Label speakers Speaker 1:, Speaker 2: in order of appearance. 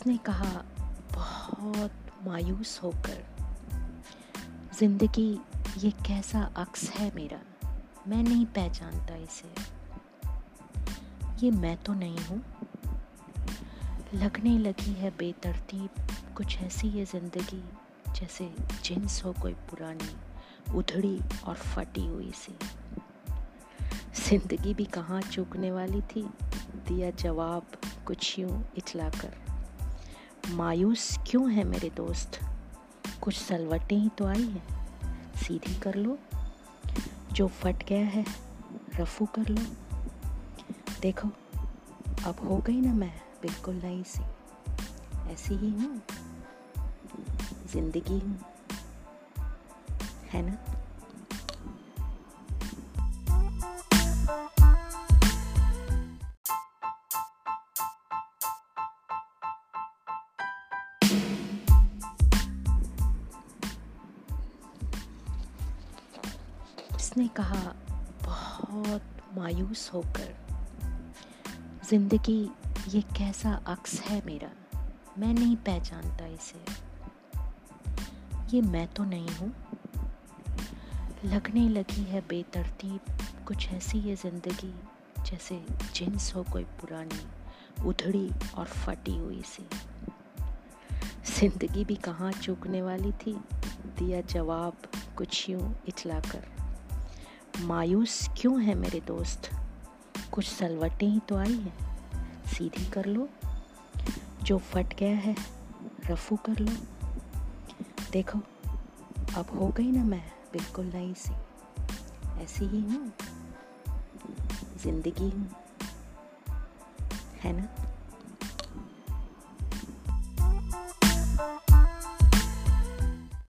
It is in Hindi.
Speaker 1: उसने कहा, बहुत मायूस होकर। ज़िंदगी ये कैसा अक्स है मेरा? मैं नहीं पहचानता इसे। ये मैं तो नहीं हूँ। लगने लगी है बेतरतीब कुछ ऐसी ये ज़िंदगी, जैसे जिन्स हो कोई पुरानी, उधड़ी और फटी हुई सी। ज़िंदगी भी कहाँ चूकने वाली थी? दिया जवाब, कुछ यूँ इचलाकर। मायूस क्यों है मेरे दोस्त? कुछ सलवटें ही तो आई हैं। सीधी कर लो। जो फट गया है, रफू कर लो। देखो, अब हो गई ना मैं, बिल्कुल नई सी। ऐसी ही हूँ। ज़िंदगी हूँ। है ना? उसने कहा, बहुत मायूस होकर, ज़िंदगी ये कैसा अक्स है मेरा? मैं नहीं पहचानता इसे। ये मैं तो नहीं हूँ। लगने लगी है बेतरतीब कुछ ऐसी ये ज़िंदगी, जैसे जिन्स हो कोई पुरानी, उधड़ी और फटी हुई सी। ज़िंदगी भी कहाँ चूकने वाली थी? दिया जवाब, कुछ यूँ इचलाकर। मायूस क्यों है मेरे दोस्त? कुछ सलवटें ही तो आई हैं। सीधी कर लो। जो फट गया है, रफू कर लो। देखो, अब हो गई ना मैं, बिल्कुल नई सी। ऐसी ही हूँ। ज़िंदगी हूँ। है ना?